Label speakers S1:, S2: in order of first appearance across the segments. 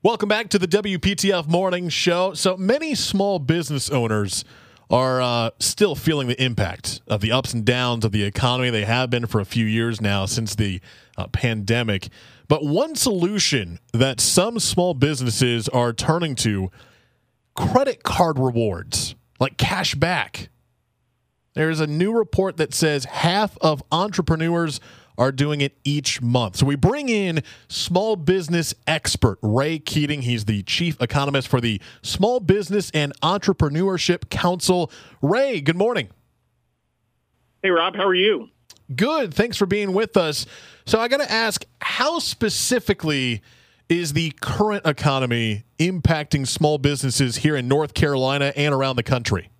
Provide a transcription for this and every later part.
S1: Welcome back to the WPTF Morning Show. So many small business owners are uh, still feeling the impact of the ups and downs of the economy. They have been for a few years now since the uh, pandemic. But one solution that some small businesses are turning to credit card rewards, like cash back. There's a new report that says half of entrepreneurs are doing it each month. So we bring in small business expert Ray Keating. He's the chief economist for the Small Business and Entrepreneurship Council. Ray, good morning.
S2: Hey, Rob, how are you?
S1: Good. Thanks for being with us. So I got to ask, how specifically is the current economy impacting small businesses here in North Carolina and around the country?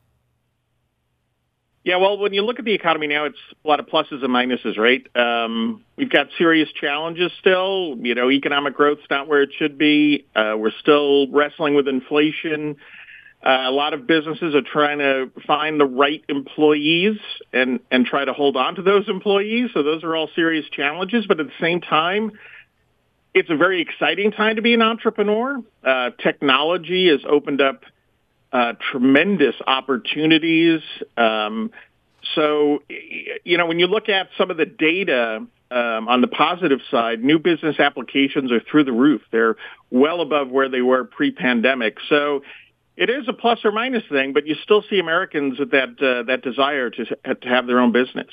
S2: Yeah, well, when you look at the economy now, it's a lot of pluses and minuses, right? Um, we've got serious challenges still. You know, economic growth's not where it should be. Uh, we're still wrestling with inflation. Uh, a lot of businesses are trying to find the right employees and and try to hold on to those employees. So those are all serious challenges. But at the same time, it's a very exciting time to be an entrepreneur. Uh, technology has opened up uh, tremendous opportunities. Um, so, you know, when you look at some of the data um, on the positive side, new business applications are through the roof. They're well above where they were pre-pandemic. So it is a plus or minus thing, but you still see Americans with that uh, that desire to to have their own business.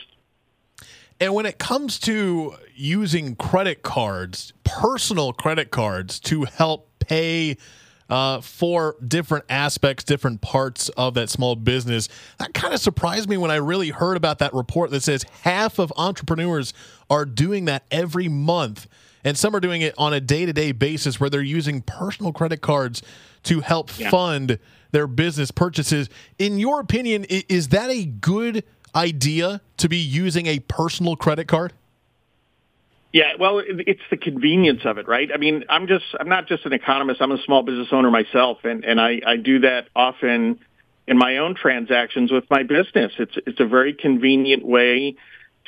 S1: And when it comes to using credit cards, personal credit cards to help pay uh, for different aspects, different parts of that small business. That kind of surprised me when I really heard about that report that says half of entrepreneurs are doing that every month. And some are doing it on a day to day basis where they're using personal credit cards to help yeah. fund their business purchases. In your opinion, is that a good idea to be using a personal credit card?
S2: Yeah, well, it's the convenience of it, right? I mean, I'm just, I'm not just an economist. I'm a small business owner myself, and, and I, I do that often in my own transactions with my business. It's, it's a very convenient way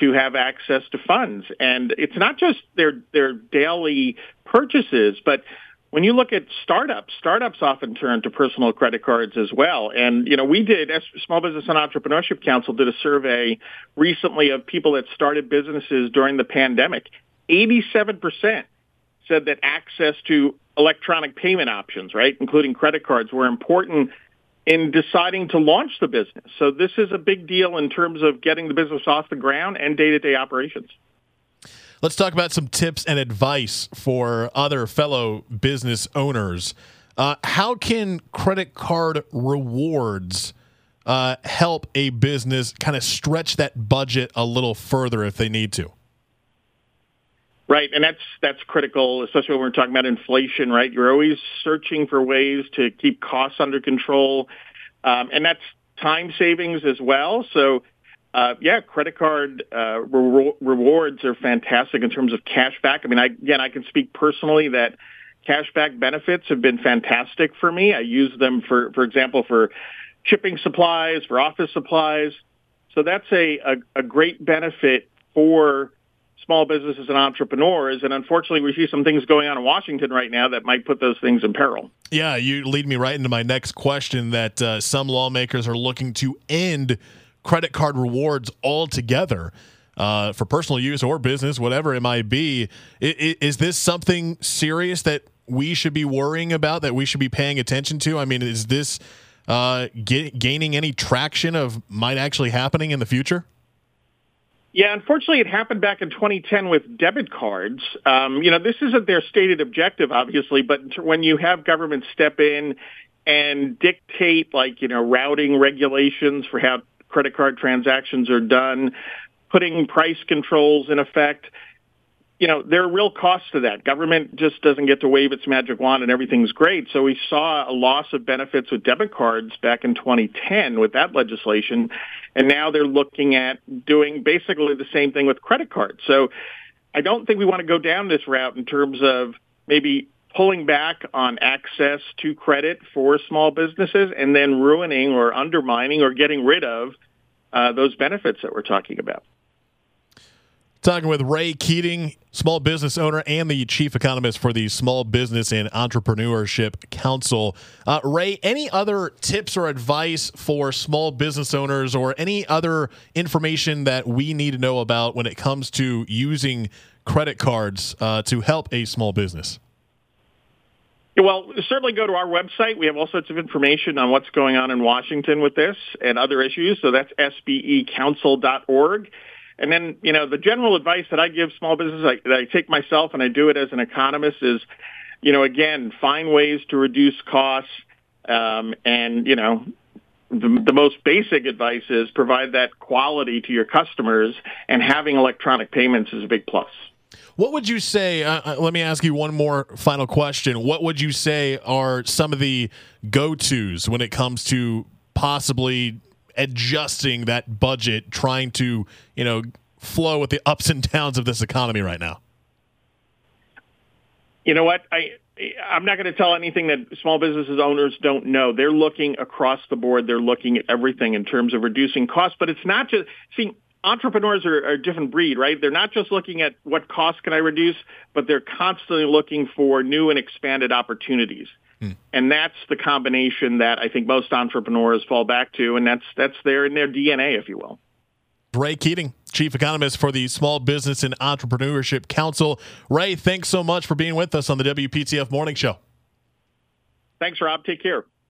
S2: to have access to funds. And it's not just their, their daily purchases, but when you look at startups, startups often turn to personal credit cards as well. And, you know, we did, Small Business and Entrepreneurship Council did a survey recently of people that started businesses during the pandemic. 87% said that access to electronic payment options, right, including credit cards, were important in deciding to launch the business. So this is a big deal in terms of getting the business off the ground and day-to-day operations.
S1: Let's talk about some tips and advice for other fellow business owners. Uh, how can credit card rewards uh, help a business kind of stretch that budget a little further if they need to?
S2: Right, and that's that's critical, especially when we're talking about inflation. Right, you're always searching for ways to keep costs under control, um, and that's time savings as well. So, uh, yeah, credit card uh, re- rewards are fantastic in terms of cash back. I mean, I, again, I can speak personally that cash back benefits have been fantastic for me. I use them for, for example, for shipping supplies, for office supplies. So that's a, a, a great benefit for small businesses and entrepreneurs. And unfortunately, we see some things going on in Washington right now that might put those things in peril.
S1: Yeah, you lead me right into my next question that uh, some lawmakers are looking to end credit card rewards altogether. Uh, for personal use or business, whatever it might be, is, is this something serious that we should be worrying about? That we should be paying attention to? I mean, is this uh, get, gaining any traction of might actually happening in the future?
S2: Yeah, unfortunately, it happened back in 2010 with debit cards. Um, you know, this isn't their stated objective, obviously, but when you have government step in and dictate, like, you know, routing regulations for how credit card transactions are done, putting price controls in effect, you know, there are real costs to that. Government just doesn't get to wave its magic wand and everything's great. So we saw a loss of benefits with debit cards back in 2010 with that legislation. And now they're looking at doing basically the same thing with credit cards. So I don't think we want to go down this route in terms of maybe pulling back on access to credit for small businesses and then ruining or undermining or getting rid of uh, those benefits that we're talking about.
S1: Talking with Ray Keating, small business owner and the chief economist for the Small Business and Entrepreneurship Council. Uh, Ray, any other tips or advice for small business owners or any other information that we need to know about when it comes to using credit cards uh, to help a small business?
S2: Well, certainly go to our website. We have all sorts of information on what's going on in Washington with this and other issues. So that's sbecouncil.org. And then, you know, the general advice that I give small businesses, I, that I take myself and I do it as an economist is, you know, again, find ways to reduce costs. Um, and, you know, the, the most basic advice is provide that quality to your customers and having electronic payments is a big plus.
S1: What would you say? Uh, uh let me ask you one more final question. What would you say are some of the go tos when it comes to possibly adjusting that budget, trying to you know flow with the ups and downs of this economy right now?
S2: You know what? I I'm not going to tell anything that small businesses owners don't know. They're looking across the board. They're looking at everything in terms of reducing costs. But it's not just see entrepreneurs are, are a different breed, right? They're not just looking at what costs can I reduce, but they're constantly looking for new and expanded opportunities. Hmm. And that's the combination that I think most entrepreneurs fall back to, and that's that's there in their DNA, if you will.
S1: Ray Keating, Chief Economist for the Small Business and Entrepreneurship Council. Ray, thanks so much for being with us on the WPTF Morning Show.
S2: Thanks, Rob. Take care.